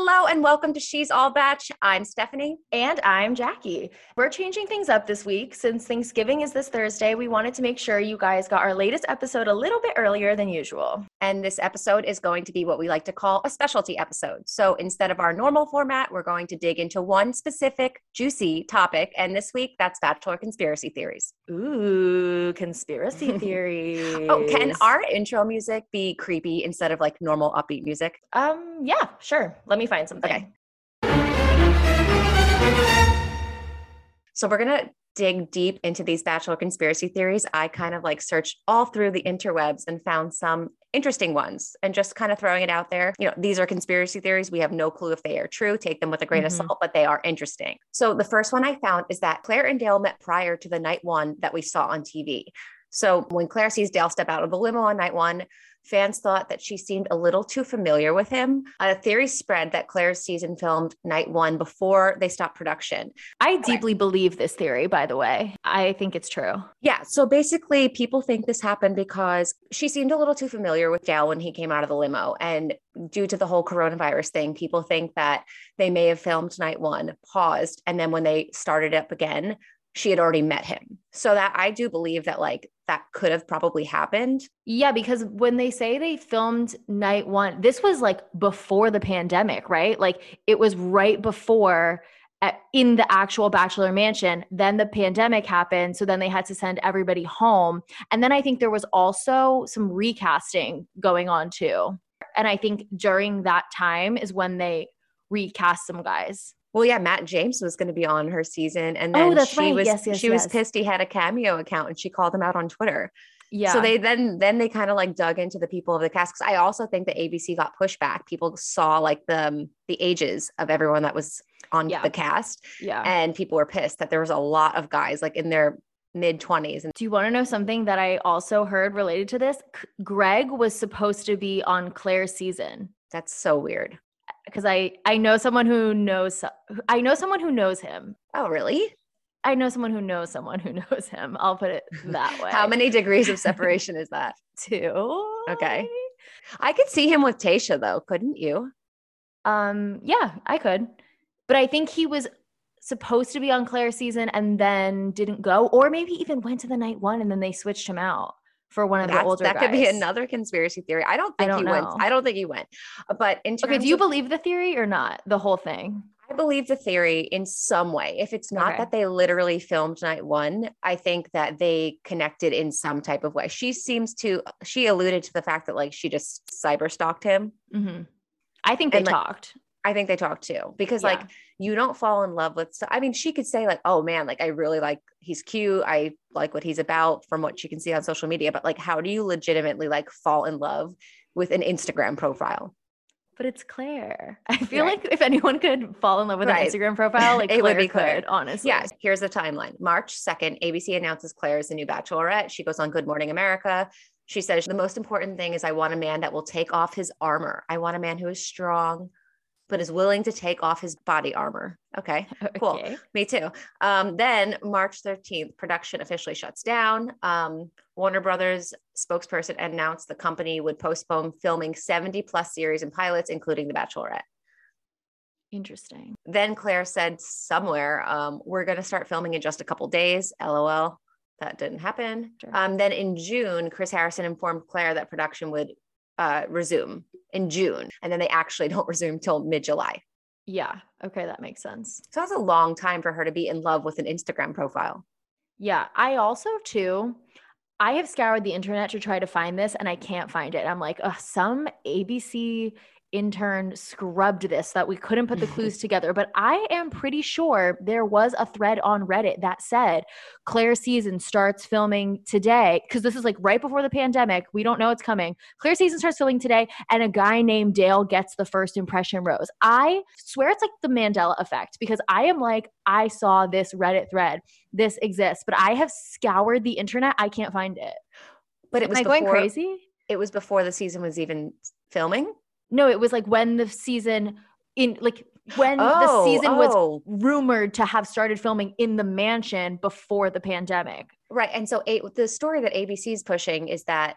Hello and welcome to She's All Batch. I'm Stephanie. And I'm Jackie. We're changing things up this week. Since Thanksgiving is this Thursday, we wanted to make sure you guys got our latest episode a little bit earlier than usual. And this episode is going to be what we like to call a specialty episode. So instead of our normal format, we're going to dig into one specific juicy topic. And this week, that's Bachelor conspiracy theories. Ooh, conspiracy theories. oh, can our intro music be creepy instead of like normal upbeat music? Um, yeah, sure. Let let me find something. Okay. So we're gonna dig deep into these bachelor conspiracy theories. I kind of like searched all through the interwebs and found some interesting ones and just kind of throwing it out there. You know, these are conspiracy theories. We have no clue if they are true. Take them with a grain mm-hmm. of salt, but they are interesting. So the first one I found is that Clare and Dale met prior to the night one that we saw on TV. So when Clare sees Dale step out of the limo on night one, Fans thought that she seemed a little too familiar with him. A theory spread that Clare's season filmed night one before they stopped production. I deeply believe this theory, by the way. I think it's true. Yeah. So basically, people think this happened because she seemed a little too familiar with Dale when he came out of the limo. And due to the whole coronavirus thing, people think that they may have filmed night one, paused, and then when they started up again, she had already met him. So that I do believe that like that could have probably happened. Yeah, because when they say they filmed night one, this was like before the pandemic, right? Like it was right before at, in the actual bachelor mansion. Then the pandemic happened. So then they had to send everybody home. And then I think there was also some recasting going on too. And I think during that time is when they recast some guys. Well, yeah, Matt James was going to be on her season, and oh, then oh, she right. was yes, yes, she yes. was pissed he had a cameo account, and she called him out on Twitter. Yeah. So they then then they kind of like dug into the people of the cast because I also think that ABC got pushback. People saw like the um, the ages of everyone that was on yeah. the cast, yeah, and people were pissed that there was a lot of guys like in their mid 20s. And Do you want to know something that I also heard related to this? Greg was supposed to be on Clare's season. That's so weird because I I know someone who knows I know someone who knows him. Oh, really? I know someone who knows someone who knows him. I'll put it that way. How many degrees of separation is that? Two. Okay. I could see him with Tayshia though, couldn't you? Um, yeah, I could. But I think he was supposed to be on Clare's season and then didn't go, or maybe even went to the night one and then they switched him out for one of That's, the older that guys. could be another conspiracy theory. I don't think I don't he know. went. I don't think he went. But in okay, do you of, believe the theory or not? The whole thing. I believe the theory in some way. If it's not okay. that they literally filmed night one, I think that they connected in some type of way. She seems to. She alluded to the fact that like she just cyber stalked him. Mm-hmm. I think they and, talked. I think they talk too because yeah. like you don't fall in love with. So, I mean, she could say like, "Oh man, like I really like he's cute. I like what he's about from what she can see on social media." But like, how do you legitimately like fall in love with an Instagram profile? But it's Clare. I feel right. like if anyone could fall in love with right. an Instagram profile, like it Clare would be Clare. Could, honestly. Yeah. Here's the timeline. March 2nd, ABC announces Clare is the new bachelorette. She goes on Good Morning America. She says, The most important thing is I want a man that will take off his armor. I want a man who is strong, but is willing to take off his body armor. Okay, cool. Okay. Me too. Um, then March 13th, production officially shuts down. Um, Warner Brothers spokesperson announced the company would postpone filming 70 plus series and pilots, including The Bachelorette. Interesting. Then Clare said somewhere, um, we're going to start filming in just a couple days. LOL. That didn't happen. Sure. Um, then in June, Chris Harrison informed Clare that production would uh, resume in June, and then they actually don't resume till mid July. Yeah. Okay. That makes sense. So that's a long time for her to be in love with an Instagram profile. Yeah. I also, too, I have scoured the internet to try to find this and I can't find it. I'm like, some ABC intern scrubbed this that we couldn't put the clues together. But I am pretty sure there was a thread on Reddit that said Clare season starts filming today because this is like right before the pandemic. We don't know it's coming. Clare season starts filming today, and a guy named Dale gets the first impression rose. I swear it's like the Mandela effect because I am like, I saw this Reddit thread. This exists, but I have scoured the internet. I can't find it. But it was am I before, going crazy? It was before the season was even filming. No, it was like when the season in like when oh, the season oh. was rumored to have started filming in the mansion before the pandemic. Right. And so a- the story that ABC is pushing is that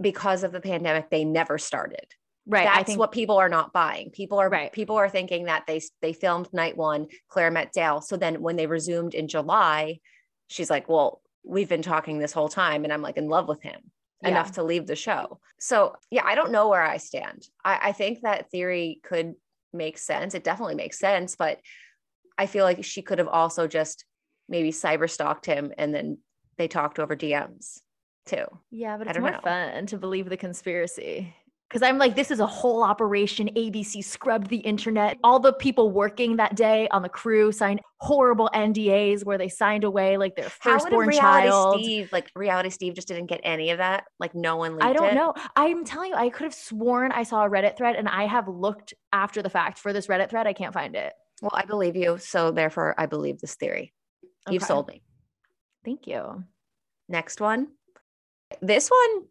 because of the pandemic, they never started. Right. That's think what people are not buying. People are Right. people are thinking that they they filmed night one, Clare met Dale. So then when they resumed in July, she's like, Well, we've been talking this whole time and I'm like in love with him Yeah. enough to leave the show. So yeah, I don't know where I stand. I, I think that theory could make sense. It definitely makes sense, but I feel like she could have also just maybe cyber stalked him and then they talked over DMs too. Yeah, but it's more know. fun to believe the conspiracy. Because I'm like, this is a whole operation. ABC scrubbed the internet. All the people working that day on the crew signed horrible NDAs where they signed away like their How would firstborn reality child. Steve, like reality Steve, just didn't get any of that? Like no one leaked I don't it? know. I'm telling you, I could have sworn I saw a Reddit thread and I have looked after the fact for this Reddit thread. I can't find it. Well, I believe you, so therefore I believe this theory. You've sold me. Thank you. Next one. This one,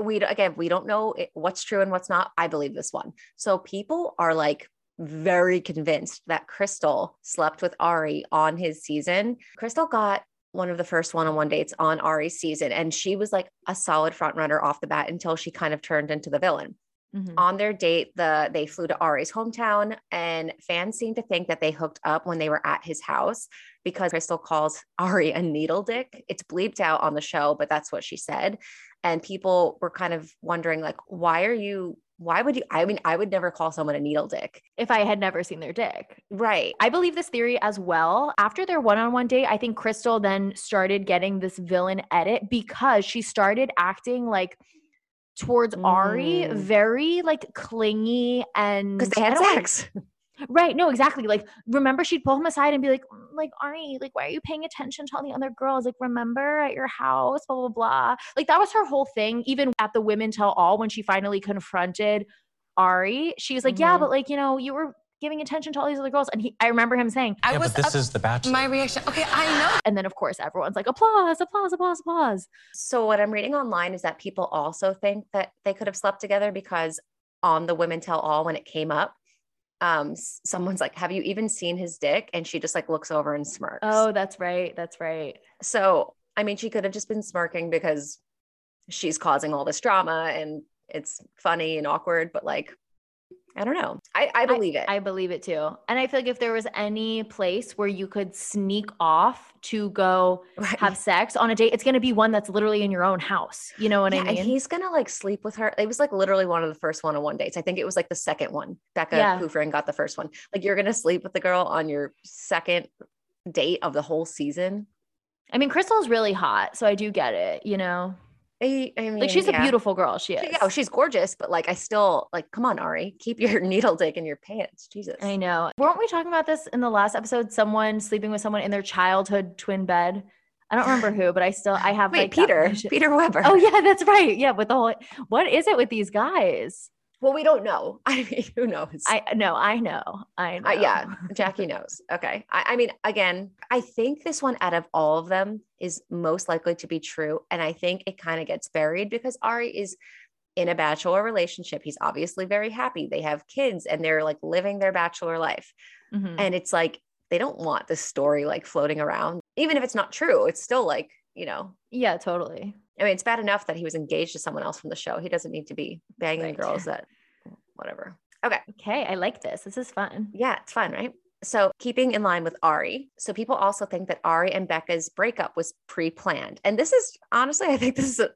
we again we don't know what's true and what's not. I believe this one. So people are like very convinced that Krystal slept with Arie on his season. Krystal got one of the first one-on-one dates on Arie's season, and she was like a solid front runner off the bat until she kind of turned into the villain. Mhm. on their date the they flew to Arie's hometown and fans seem to think that they hooked up when they were at his house because Krystal calls Arie a needle dick. It's bleeped out on the show, but that's what she said. And people were kind of wondering like why are you why would you I mean I would never call someone a needle dick. If I had never seen their dick. Right. I believe this theory as well. After their one on one date, I think Krystal then started getting this villain edit because she started acting like towards Arie Mm. very like clingy and Because they had sex. Right. No, exactly. Like, remember, she'd pull him aside and be like, "Mm, like, Arie, like, why are you paying attention to all the other girls? Like, remember at your house, blah, blah, blah. Like, that was her whole thing. Even at the Women Tell All, when she finally confronted Arie, she was like, yeah, Mhm. but like, you know, you were giving attention to all these other girls. And he, I remember him saying, I yeah, was but this up- is the bachelor. my reaction. Okay, I know. and then of course, everyone's like, applause, applause, applause, applause. So what I'm reading online is that people also think that they could have slept together because on the Women Tell All when it came up, um, someone's like, "Have you even seen his dick?" And she just like looks over and smirks. Oh, that's right. That's right. so I mean, she could have just been smirking because she's causing all this drama and it's funny and awkward, but like, I don't know. I, I believe it. I believe it too. And I feel like if there was any place where you could sneak off to go Right. have sex on a date, it's going to be one that's literally in your own house. You know what Yeah, I mean? And he's gonna like sleep with her. It was like literally one of the first one-on-one dates. I think it was like the second one. Becca Yeah. Kufrin got the first one. Like you're gonna sleep with the girl on your second date of the whole season. I mean, Krystal's really hot, so I do get it. You know, I, I mean, like she's yeah. a beautiful girl. She is. She- oh, she's gorgeous, but like I still like, come on, Arie, keep your needle dick in your pants. Jesus. I know. Weren't we talking about this in the last episode? Someone sleeping with someone in their childhood twin bed. I don't remember who, but I still I have Wait, like Peter. Peter Weber. Oh yeah, that's right. Yeah, with the whole. What is it with these guys? Well, we don't know. I mean, who knows? I know. I know, I know. Uh, yeah, Jackie knows. Okay. I, I mean, again, I think this one out of all of them is most likely to be true. And I think it kind of gets buried because Arie is in a bachelor relationship. He's obviously very happy. They have kids and they're like living their bachelor life. Mhm. And it's like, they don't want this story like floating around. Even if it's not true, it's still like, you know, yeah, totally. I mean, it's bad enough that he was engaged to someone else from the show. He doesn't need to be banging Right. girls that, whatever. Okay. Okay, I like this. This is fun. Yeah, it's fun, right? So, keeping in line with Arie, so people also think that Arie and Becca's breakup was pre-planned, and this is honestly, I think this is a,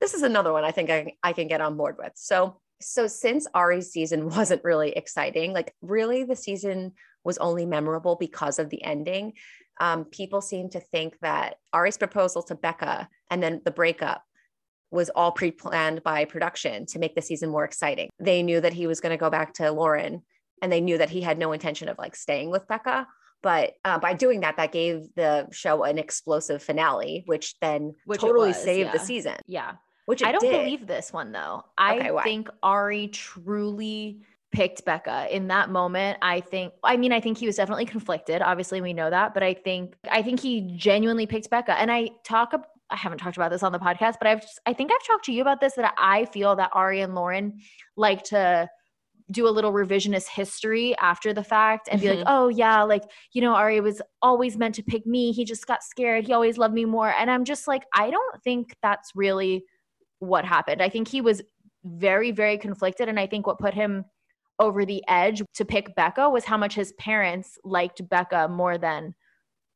this is another one I think I, I can get on board with. So, so since Arie's season wasn't really exciting, like really the season was only memorable because of the ending. Um, people seem to think that Arie's proposal to Becca and then the breakup was all pre-planned by production to make the season more exciting. They knew that he was going to go back to Lauren and they knew that he had no intention of like staying with Becca. But uh, by doing that, that gave the show an explosive finale, which then Which totally was, saved the season. Yeah. Which I don't did. believe this one though. I Okay, think Arie truly picked Becca in that moment. I think I mean I think he was definitely conflicted. Obviously we know that, but I think I think he genuinely picked Becca. And I talk I haven't talked about this on the podcast, but I've just, I think I've talked to you about this that I feel that Arie and Lauren like to do a little revisionist history after the fact and be like, Mhm. oh yeah, like, you know, Arie was always meant to pick me. He just got scared. He always loved me more. And I'm just like, I don't think that's really what happened. I think he was very, very conflicted. And I think what put him over the edge to pick Becca was how much his parents liked Becca more than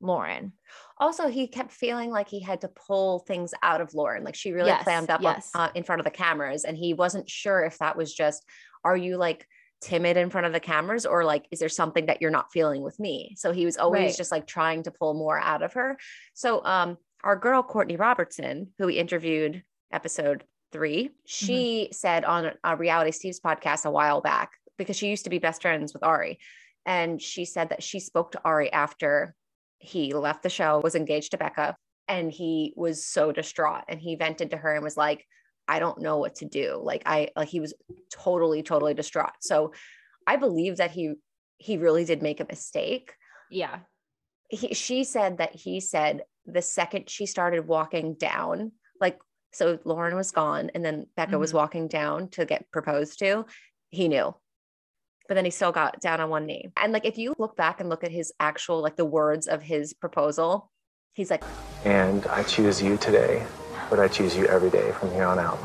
Lauren. Also, he kept feeling like he had to pull things out of Lauren. Like she really Yes, clammed up yes. on, uh, in front of the cameras. And he wasn't sure if that was just, are you like timid in front of the cameras or like, is there something that you're not feeling with me? So he was always Right. just like trying to pull more out of her. So, um, our girl, Courtney Robertson, who we interviewed episode three, she Mm-hmm. said on a Reality Steve's podcast a while back, because she used to be best friends with Arie. And she said that she spoke to Arie after he left the show, was engaged to Becca, and he was so distraught. And he vented to her and was like, I don't know what to do. Like I like he was totally, totally distraught. So I believe that he he really did make a mistake. Yeah. He, she said that he said the second she started walking down, like so Lauren was gone and then Becca was Mhm. walking down to get proposed to, he knew. But then he still got down on one knee. And like if you look back and look at his actual like the words of his proposal, he's like, And I choose you today, but I choose you every day from here on out.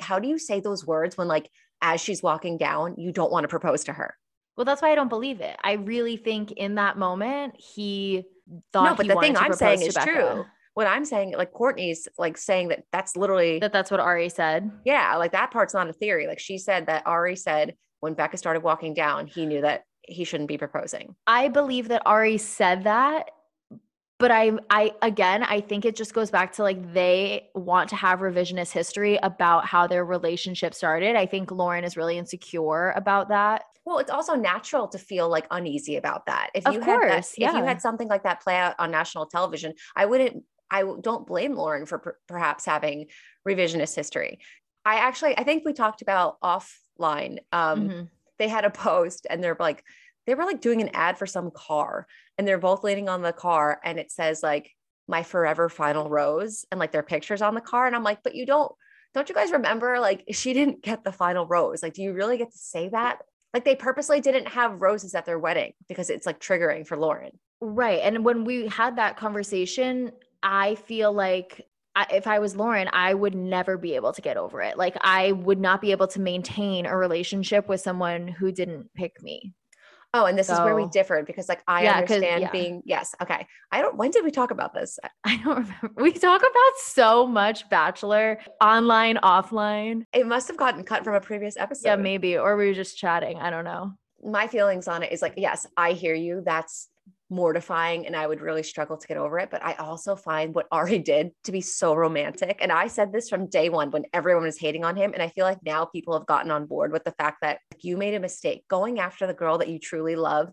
how do you say those words when like as she's walking down, you don't want to propose to her? Well, that's why I don't believe it. I really think in that moment he thought no, but he the thing I'm saying is Becca. true. What I'm saying, like Courtney's like saying that that's literally That that's what Arie said. yeah, like that part's not a theory. Like she said that Arie said when Becca started walking down, he knew that he shouldn't be proposing. I believe that Arie said that, but I I again I think it just goes back to like they want to have revisionist history about how their relationship started. I think Lauren is really insecure about that. Well, it's also natural to feel like uneasy about that. If Of you had that, course, if you had something like that play out on national television, I wouldn't. I don't blame Lauren for per- perhaps having revisionist history. I actually, I think we talked about offline. Um, Mhm. They had a post, and they're like, they were like doing an ad for some car, and they're both leaning on the car, and it says like "My Forever Final Rose," and like their pictures on the car, and I'm like, but you don't. Don't you guys remember? Like, she didn't get the final rose. Like, do you really get to say that? Like they purposely didn't have roses at their wedding because it's like triggering for Lauren. Right. And when we had that conversation, I feel like I, if I was Lauren, I would never be able to get over it. Like I would not be able to maintain a relationship with someone who didn't pick me. Oh, and this is where we So- differed because like I Yeah, understand yeah. being yes, okay. I don't when did we talk about this? I don't remember. We talk about so much Bachelor online, offline. It must have gotten cut from a previous episode. Yeah, maybe. Or we were just chatting. I don't know. My feelings on it is like, yes, I hear you. That's mortifying and I would really struggle to get over it. But I also find what Arie did to be so romantic. And I said this from day one when everyone was hating on him. And I feel like now people have gotten on board with the fact that you made a mistake going after the girl that you truly love,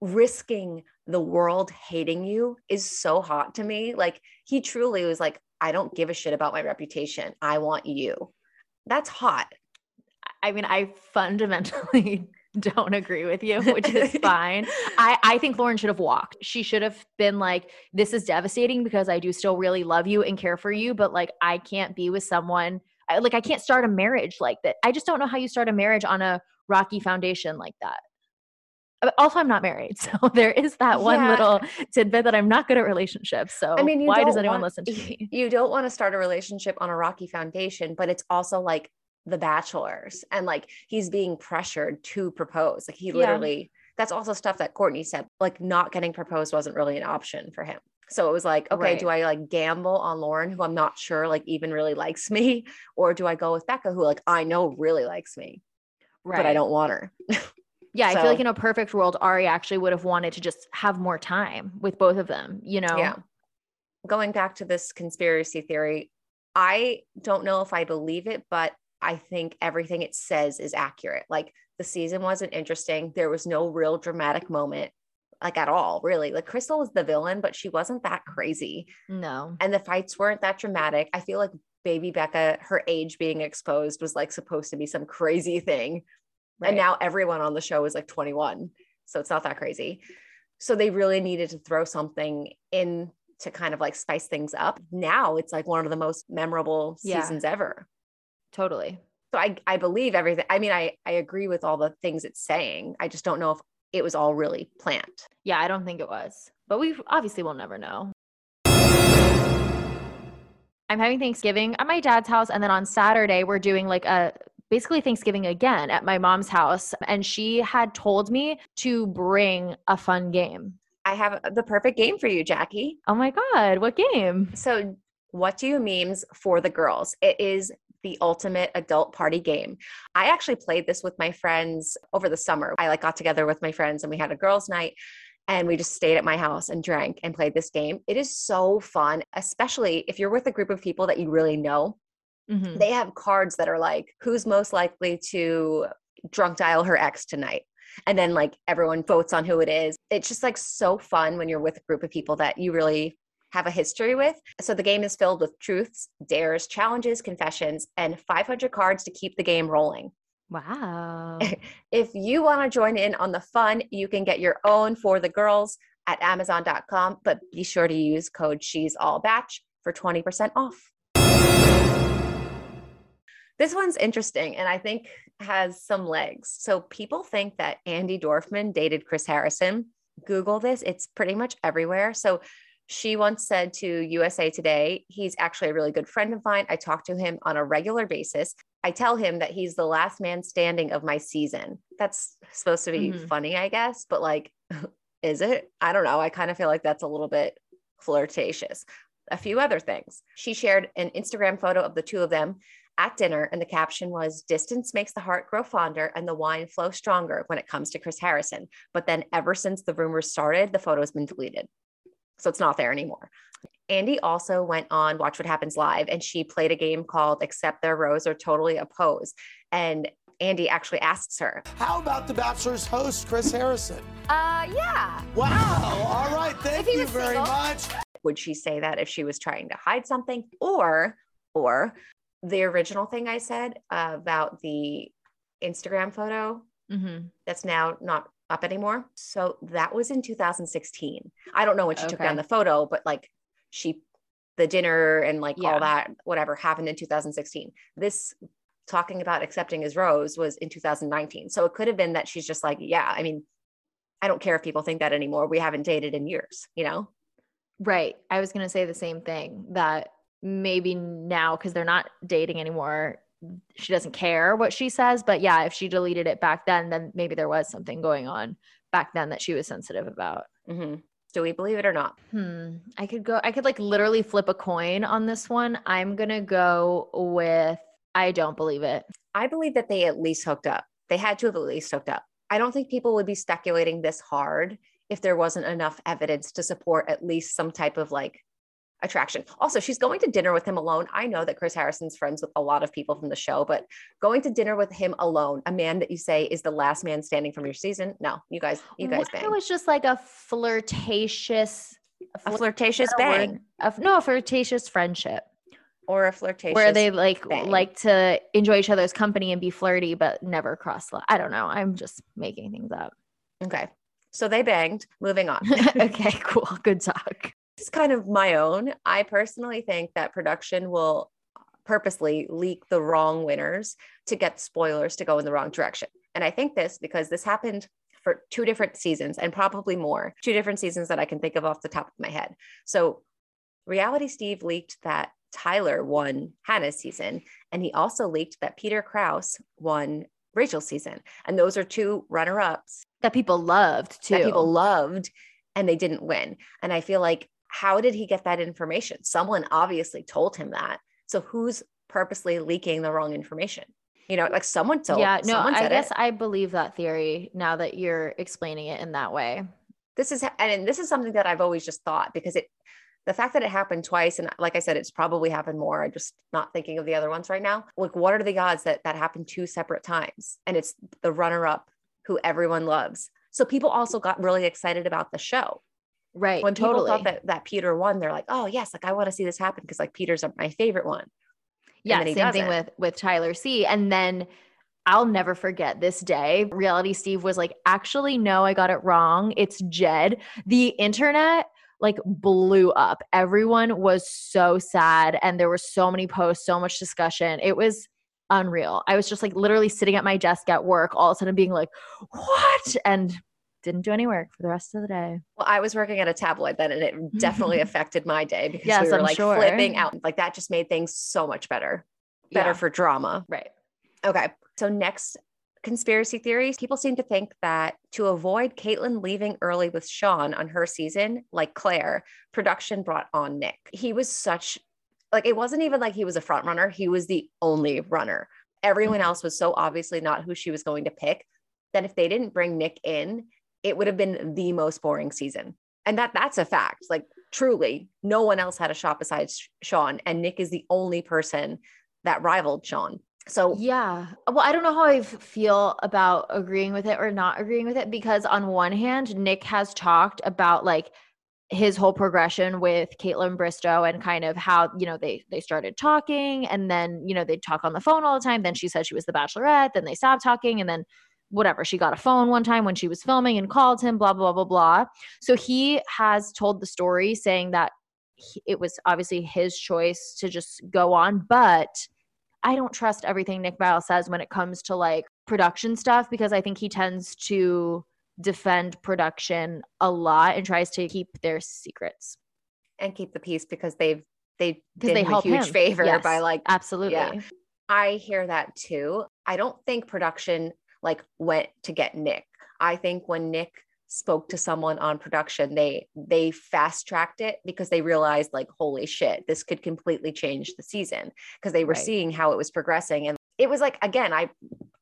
risking the world hating you is so hot to me. Like he truly was like, I don't give a shit about my reputation. I want you. That's hot. I mean, I fundamentally don't agree with you, which is fine. I, I think Lauren should have walked. She should have been like, this is devastating because I do still really love you and care for you, but like I can't be with someone I, like I can't start a marriage like that. I just don't know how you start a marriage on a rocky foundation like that. Uh, Also, I'm not married, so there is that one Yeah. little tidbit that I'm not good at relationships. So I mean, why does anyone want- listen to me? You don't want to start a relationship on a rocky foundation, but it's also like the bachelors and like he's being pressured to propose. Like he Yeah. literally, that's also stuff that Courtney said, like not getting proposed wasn't really an option for him. So it was like, okay, do I like gamble on Lauren, who I'm not sure like even really likes me, or do I go with Becca, who like I know really likes me, right. but I don't want her? Yeah, I feel like in a perfect world, Arie actually would have wanted to just have more time with both of them, you know? Yeah. Going back to this conspiracy theory, I don't know if I believe it, but I think everything it says is accurate. Like the season wasn't interesting. There was no real dramatic moment, like at all, really. Like Krystal was the villain, but she wasn't that crazy. No. And the fights weren't that dramatic. I feel like baby Becca, her age being exposed was like supposed to be some crazy thing. Right. And now everyone on the show is like 21. So it's not that crazy. So they really needed to throw something in to kind of like spice things up. Now it's like one of the most memorable Yeah. seasons ever. Totally. So I, I believe everything. I mean, I, I agree with all the things it's saying. I just don't know if it was all really planned. Yeah, I don't think it was. But we obviously will never know. I'm having Thanksgiving at my dad's house. And then on Saturday, we're doing like a basically Thanksgiving again at my mom's house. And she had told me to bring a fun game. I have the perfect game for you, Jackie. Oh my God, what game? So, what do you memes for the girls? It is the ultimate adult party game. I actually played this with my friends over the summer. I like got together with my friends and we had a girls' night and we just stayed at my house and drank and played this game. It is so fun, especially if you're with a group of people that you really know. Mhm. They have cards that are like, who's most likely to drunk dial her ex tonight? And then like everyone votes on who it is. It's just like so fun when you're with a group of people that you really have a history with. So the game is filled with truths, dares, challenges, confessions, and 500 cards to keep the game rolling. Wow. If you want to join in on the fun, you can get your own for the girls at amazon.com, but be sure to use code she's all batch for 20% off. This one's interesting and I think has some legs. So people think that Andi Dorfman dated Chris Harrison. Google this, it's pretty much everywhere. So she once said to USA Today, he's actually a really good friend of mine. I talk to him on a regular basis. I tell him that he's the last man standing of my season. That's supposed to be Mhm. funny, I guess, but like, is it? I don't know. I kind of feel like that's a little bit flirtatious. A few other things. She shared an Instagram photo of the two of them at dinner, and the caption was Distance makes the heart grow fonder and the wine flow stronger when it comes to Chris Harrison. But then, ever since the rumors started, the photo's been deleted. So it's not there anymore. Andi also went on Watch What Happens Live and she played a game called Accept Their Rose or Totally Oppose. And Andy actually asks her, How about The Bachelor's host, Chris Harrison? Uh, yeah. Wow. All right. Thank you very single. much. would she say that if she was trying to hide something? Or, or the original thing I said about the Instagram photo Mhm. that's now not up anymore. So that was in 2016. I don't know when she took down the photo, but like she, the dinner and like Yeah. all that, whatever happened in 2016. This talking about accepting his rose was in 2019. So it could have been that she's just like, yeah, I mean, I don't care if people think that anymore. We haven't dated in years, you know? Right. I was going to say the same thing that maybe now, because they're not dating anymore, she doesn't care what she says. But yeah, if she deleted it back then, then maybe there was something going on back then that she was sensitive about. hmm Do we believe it or not? Hmm. I could go, I could like literally flip a coin on this one. I'm going to go with I don't believe it. I believe that they at least hooked up. They had to have at least hooked up. I don't think people would be speculating this hard if there wasn't enough evidence to support at least some type of like attraction. Also, she's going to dinner with him alone. I know that Chris Harrison's friends with a lot of people from the show, but going to dinner with him alone, a man that you say is the last man standing from your season, no, you guys, you guys. It was just like a flirtatious, a flirtatious bang A no, a flirtatious friendship. or a flirtatious where they like bang. like to enjoy each other's company and be flirty but never cross I don't know. I'm just making things up. Okay. So they banged. Moving on. okay, cool. Good talk. Is kind of my own. I personally think that production will purposely leak the wrong winners to get spoilers to go in the wrong direction. And I think this because this happened for two different seasons and probably more, two different seasons that I can think of off the top of my head. So, Reality Steve leaked that Tyler won Hannah's season, and he also leaked that Peter Kraus won Rachel's season. And those are two runner ups That people loved too. that people loved and they didn't win. And I feel like, how did he get that information? Someone obviously told him that. So who's purposely leaking the wrong information? You know, like someone told. yeah, no, I guess it. I believe that theory now that you're explaining it in that way. this is and this is something that I've always just thought because it the fact that it happened twice and like I said it's probably happened more I'm just not thinking of the other ones right now like what are the odds that that happened two separate times and it's the runner up who everyone loves so people also got really excited about the show Right. when people totally. thought that that Peter won they're like oh yes like I want to see this happen because like Peter's my favorite one yeah, same thing doesn't. with with Tyler C. And then I'll never forget this day. Reality Steve was like, actually, no, I got it wrong. It's Jed. The internet like blew up. Everyone was so sad, and there were so many posts, so much discussion. It was unreal. I was just like literally sitting at my desk at work, all of a sudden being like, what? And didn't do any work for the rest of the day. Well, I was working at a tabloid then, and it definitely affected my day because Yes, we were I'm like sure. flipping out. Like that just made things so much better, better Yeah. for drama. Right. Okay. So next conspiracy theories, people seem to think that to avoid Kaitlyn leaving early with Sean on her season, like Clare, production brought on Nick. He was such like it wasn't even like he was a front runner, he was the only runner. Everyone mm-hmm. else was so obviously not who she was going to pick that if they didn't bring Nick in, it would have been the most boring season. And that that's a fact. Like truly, no one else had a shot besides Sean and Nick is the only person that rivaled Sean. So yeah. Well, I don't know how I feel about agreeing with it or not agreeing with it because on one hand, Nick has talked about like his whole progression with Kaitlyn Bristowe and kind of how, you know, they they started talking and then, you know, they'd talk on the phone all the time. Then she said she was the bachelorette, then they stopped talking and then whatever. She got a phone one time when she was filming and called him, blah, blah, blah, blah. So he has told the story saying that he, it was obviously his choice to just go on, but I don't trust everything Nick Viall says when it comes to like production stuff because I think he tends to defend production a lot and tries to keep their secrets and keep the peace because they've they because did they a huge him. favor Yes, by like absolutely. Yeah. I hear that too. I don't think production like went to get Nick. I think when Nick spoke to someone on production, they they fast tracked it because they realized like holy shit, this could completely change the season because they were Right. seeing how it was progressing and it was like again, I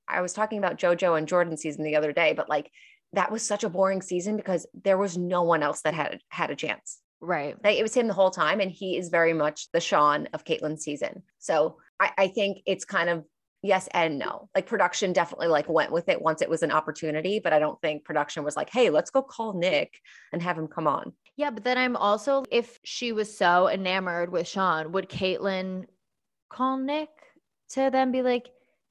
I was talking about JoJo and Jordan season the other day, but like that was such a boring season because there was no one else that had had a chance. Right. Like it was him the whole time, and he is very much the Sean of Kaitlyn's season. So I, I think it's kind of yes and no. Like production definitely like went with it once it was an opportunity, but I don't think production was like, hey, let's go call Nick and have him come on. Yeah, but then I'm also if she was so enamored with Sean, would Kaitlyn call Nick to then be like,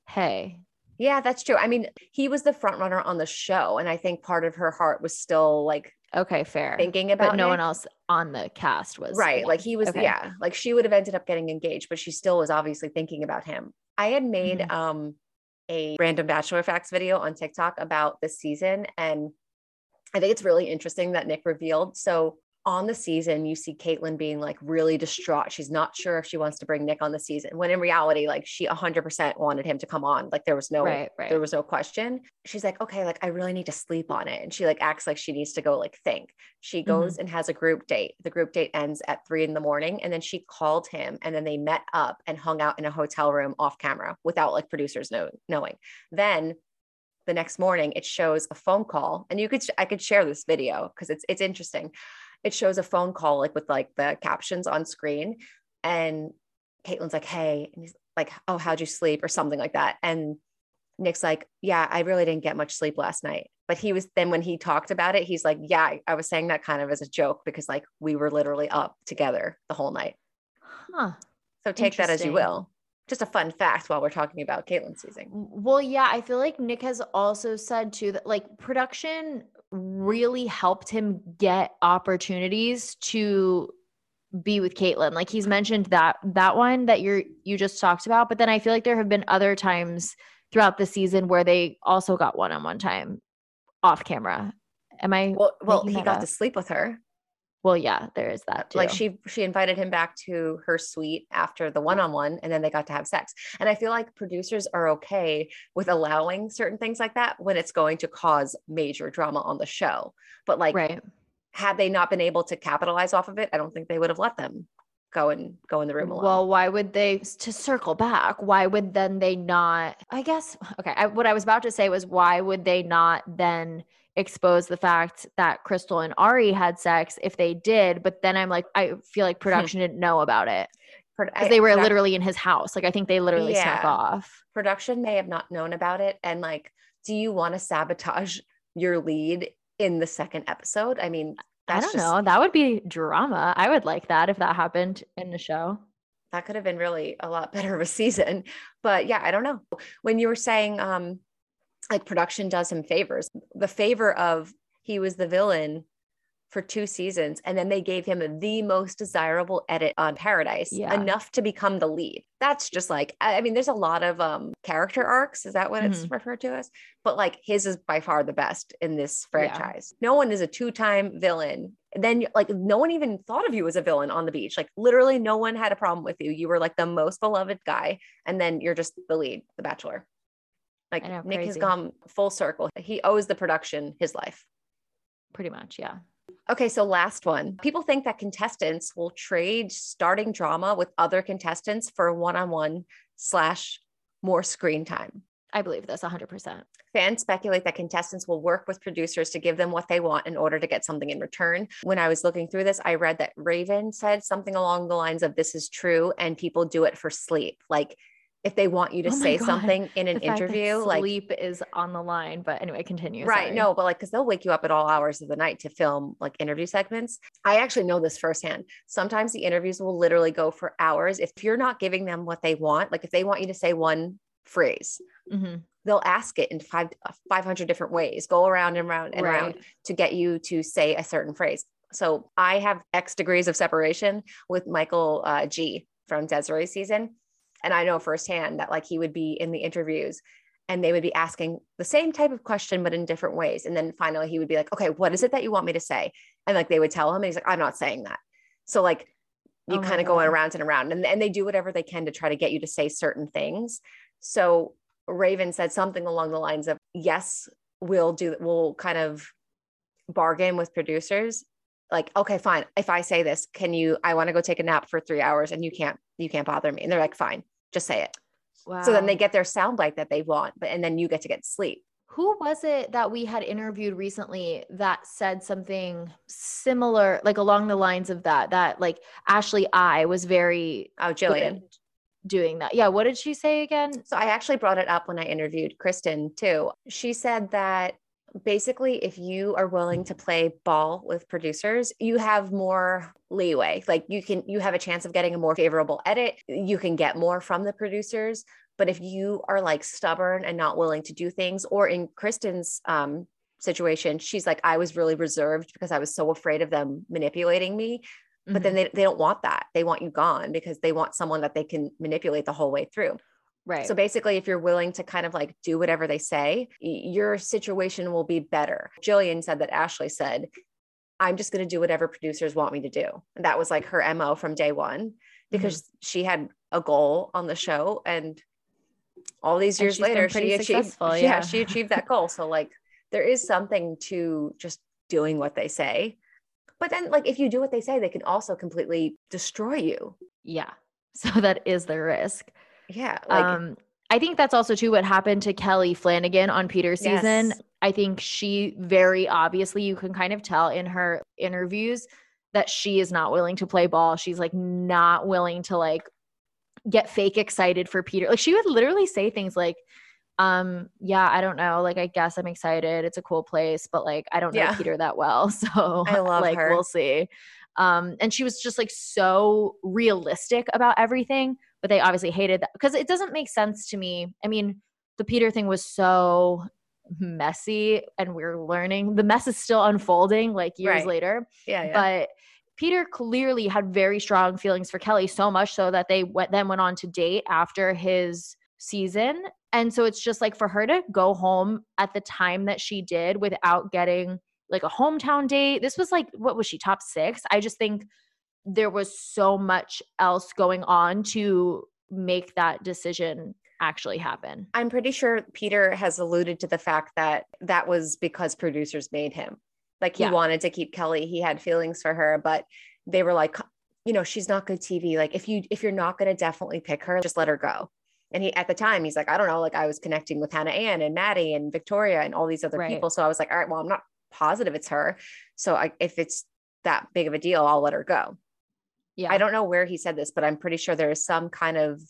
hey, Yeah, that's true. I mean, he was the front runner on the show, and I think part of her heart was still like okay, fair. thinking about but no Nick. one else on the cast was right like he was Okay. yeah like she would have ended up getting engaged but she still was obviously thinking about him i had made Mhm. um a random bachelor facts video on tiktok about this season and i think it's really interesting that nick revealed so on the season you see Kaitlyn being like really distraught. She's not sure if she wants to bring nick on the season when in reality like she 100% wanted him to come on. Like there was no Right, right. there was no question. She's like okay like i really need to sleep on it. And she like acts like she needs to go like think. She goes mm-hmm. and has a group date. The group date ends at three in the morning and then she called him and then they met up and hung out in a hotel room off camera without like producers know, knowing. Then the next morning it shows a phone call and you could i could share this video because it's it's interesting it shows a phone call like with like the captions on screen and Kaitlyn's like hey and he's like oh how'd you sleep? or something like that and Nick's like yeah I really didn't get much sleep last night. But he was then when he talked about it he's like yeah I, was saying that kind of as a joke because like we were literally up together the whole night. Huh. so take that as you will. Just a fun fact while we're talking about Kaitlyn's season. Well, yeah, I feel like Nick has also said too that like production really helped him get opportunities to be with Kaitlyn. Like he's mentioned that that one that you're you just talked about, but then I feel like there have been other times throughout the season where they also got one-on-one time off camera. Am I well well he got up? to sleep with her Well, yeah, there is that too. like she she invited him back to her suite after the one-on-one and then they got to have sex and i feel like producers are okay with allowing certain things like that when it's going to cause major drama on the show but like right. had they not been able to capitalize off of it i don't think they would have let them go and go in the room alone Well, why would they to circle back? Why would then they not? I guess okay. I, what I was about to say was why would they not then expose the fact that Krystal and Arie had sex if they did? But then I'm like, I feel like production didn't know about it because they were literally in his house. Like I think they literally snuck off. production may have not known about it and like do you want to sabotage your lead in the second episode i mean I don't just- know. That would be drama. I would like that if that happened in the show. that could have been really a lot better of a season. But yeah, I don't know. When you were saying um like production does him favors, the favor of he was the villain for two seasons and then they gave him the most desirable edit on Paradise Yeah. enough to become the lead. That's just like I mean there's a lot of um character arcs, is that what it's referred to as? But like his is by far the best in this Yeah. franchise. No one is a two-time villain. Then like no one even thought of you as a villain on the beach. Like literally no one had a problem with you. You were like the most beloved guy and then you're just the lead, the bachelor. Like know, Nick has gone full circle. He owes the production his life. Pretty much, yeah. Okay, so last one. People think that contestants will trade starting drama with other contestants for one-on-one slash more screen time. I believe this 100%. Fans speculate that contestants will work with producers to give them what they want in order to get something in return. When I was looking through this, I read that Raven said something along the lines of this is true and people do it for sleep. Like if they want you to Oh say God. something in an The fact that interview, like sleep is on the line. But anyway, continue. Right. sorry. No, but like, because they'll wake you up at all hours of the night to film like interview segments. I actually know this firsthand. Sometimes the interviews will literally go for hours. If you're not giving them what they want, like if they want you to say one phrase, Mhm. they'll ask it in five, uh, 500 different ways, go around and around and around to get you to say a certain phrase. So I have X degrees of separation with Michael uh, G from Desiree season. And I know firsthand that like he would be in the interviews and they would be asking the same type of question, but in different ways. And then finally he would be like, okay, what is it that you want me to say? And like they would tell him, and he's like, I'm not saying that. So like you Oh kind of go around and around and, and they do whatever they can to try to get you to say certain things. So Raven said something along the lines of, yes, we'll do, we'll kind of bargain with producers. Like, okay, fine. If I say this, can you, I want to go take a nap for three hours and you can't, you can't bother me. And they're like, fine, just say it. Wow. So then they get their soundbite that they want, but, and then you get to get sleep. Who was it that we had interviewed recently that said something similar, like along the lines of that? That like Ashley I was very Oh, Jillian. doing that. Yeah. What did she say again? So I actually brought it up when I interviewed Kristen too. She said that basically if you are willing to play ball with producers, you have more leeway. Like you can you have a chance of getting a more favorable edit. You can get more from the producers. But if you are like stubborn and not willing to do things, or in Kristen's um, situation, she's like, I was really reserved because I was so afraid of them manipulating me. But then Mhm. they, they don't want that. They want you gone because they want someone that they can manipulate the whole way through. Right. So basically, if you're willing to kind of like do whatever they say, your situation will be better. Jillian said that Ashley said, I'm just going to do whatever producers want me to do. And that was like her MO from day one mm-hmm. because she had a goal on the show. And all these years later, she achieved, yeah, yeah. she achieved that goal. So, like, there is something to just doing what they say. But then, like, if you do what they say, they can also completely destroy you. yeah. So that is the risk. Yeah. Like, um, I think that's also too what happened to Kelly Flanagan on Peter's season. Yes. I think she very obviously, you can kind of tell in her interviews that she is not willing to play ball. She's like not willing to like get fake excited for Peter. Like she would literally say things like, um, yeah, I don't know. Like, I guess I'm excited. It's a cool place, but like, I don't know Yeah. Peter that well. So I love like, her. we'll see. Um, and she was just like so realistic about everything, but they obviously hated that because it doesn't make sense to me. I mean, the Peter thing was so messy and we're learning the mess is still unfolding like years Right. later yeah. yeah. but Peter clearly had very strong feelings for Kelly, so much so that they went, then went on to date after his season. And so it's just like for her to go home at the time that she did without getting like a hometown date. This was like, what was she, top six? I just think there was so much else going on to make that decision actually happen. I'm pretty sure Peter has alluded to the fact that that was because producers made him. Like he Yeah. wanted to keep Kelly. He had feelings for her, but they were like, you know, she's not good TV. Like if you if you're not going to definitely pick her, just let her go. And he at the time he's like, I don't know, like I was connecting with Hannah Ann and Maddie and Victoria and all these other Right. people. So I was like, all right, well, I'm not positive it's her. So I, if it's that big of a deal, I'll let her go. Yeah. I don't know where he said this, but I'm pretty sure there is some kind of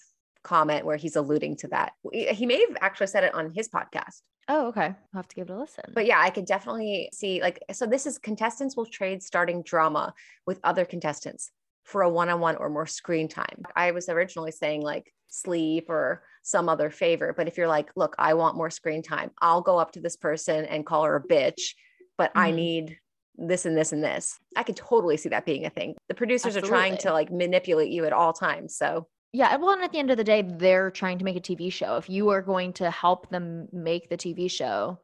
comment where he's alluding to that. He may have actually said it on his podcast. Oh, okay. I'll have to give it a listen. But yeah, I could definitely see like so this is contestants will trade starting drama with other contestants for a one-on-one or more screen time. I was originally saying like sleep or some other favor, but if you're like, look, I want more screen time, I'll go up to this person and call her a bitch, but I Mhm. need this and this and this. I could totally see that being a thing. The producers are trying to like manipulate you at all times. So Yeah, well, and at the end of the day, they're trying to make a TV show. If you are going to help them make the TV show,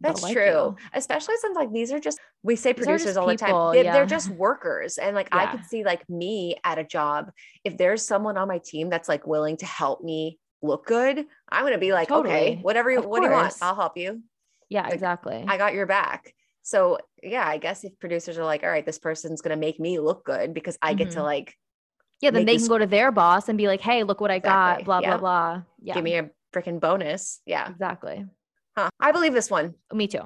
That's like true. you. Especially since like these are just we say These producers all the time. They, yeah. They're just workers. And like I could see like me at a job, if there's someone on my team that's like willing to help me look good, I'm gonna be like, okay, whatever you Of what do you want? I'll help you. Yeah, Like, exactly. I got your back. So yeah, I guess if producers are like, all right, this person's gonna make me look good because I get to Mhm. like yeah, then they this- can go to their boss and be like, "Hey, look what I Exactly. got." Blah Yeah. blah blah. Yeah, give me a freaking bonus. Yeah. exactly. Huh. I believe this one. Me too.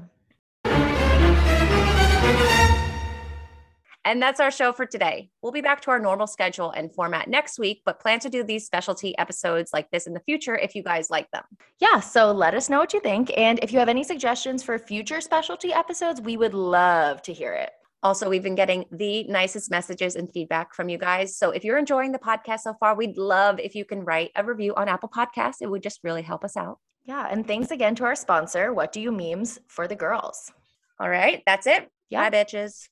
And that's our show for today. We'll be back to our normal schedule and format next week, but plan to do these specialty episodes like this in the future if you guys like them. Yeah, so let us know what you think. And if you have any suggestions for future specialty episodes, we would love to hear it. Also, we've been getting the nicest messages and feedback from you guys. So if you're enjoying the podcast so far, we'd love if you can write a review on Apple Podcasts. It would just really help us out. Yeah, and thanks again to our sponsor, What Do You Memes for the Girls. All right, that's it. Yeah. Bye, bitches.